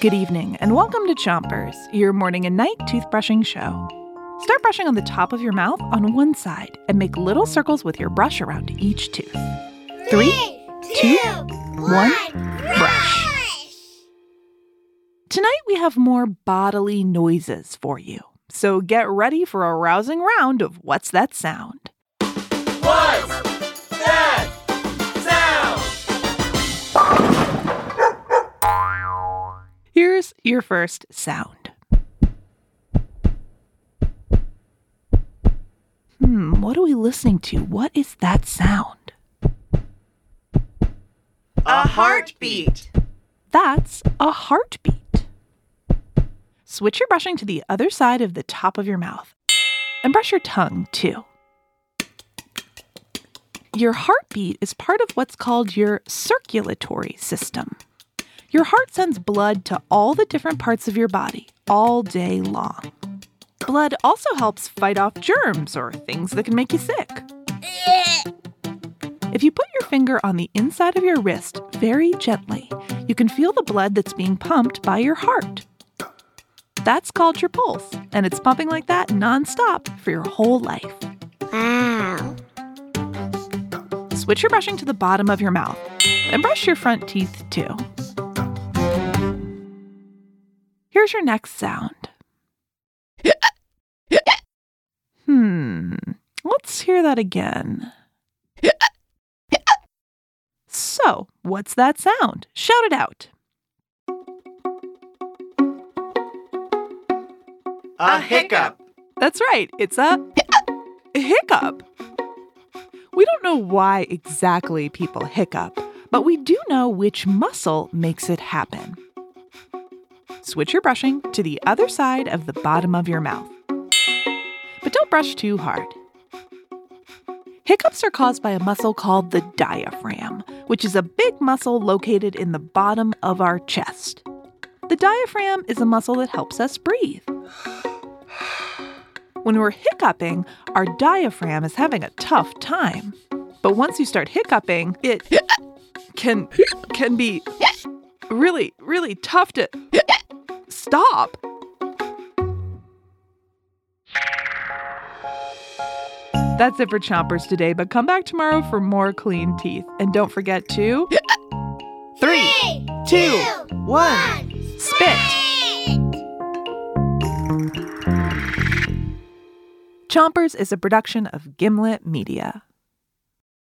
Good evening, and welcome to Chompers, your morning and night toothbrushing show. Start brushing on the top of your mouth on one side and make little circles with your brush around each tooth. Three, two, one, brush. Tonight we have more bodily noises for you, so get ready for a rousing round of What's That Sound? What's your first sound. Hmm, what are we listening to? What is that sound? A heartbeat. That's a heartbeat. Switch your brushing to the other side of the top of your mouth and brush your tongue too. Your heartbeat is part of what's called your circulatory system. Your heart sends blood to all the different parts of your body all day long. Blood also helps fight off germs or things that can make you sick. If you put your finger on the inside of your wrist very gently, you can feel the blood that's being pumped by your heart. That's called your pulse, and it's pumping like that nonstop for your whole life. Wow. Switch your brushing to the bottom of your mouth and brush your front teeth too. Here's your next sound. Hmm, let's hear that again. So, what's that sound? Shout it out. A hiccup. That's right, it's a hiccup. We don't know why exactly people hiccup, but we do know which muscle makes it happen. Switch your brushing to the other side of the bottom of your mouth. But don't brush too hard. Hiccups are caused by a muscle called the diaphragm, which is a big muscle located in the bottom of our chest. The diaphragm is a muscle that helps us breathe. When we're hiccuping, our diaphragm is having a tough time. But once you start hiccuping, it can can be really really tough to stop. That's it for Chompers today, but come back tomorrow for more clean teeth. And don't forget to three, two, one, spit. Chompers is a production of Gimlet Media.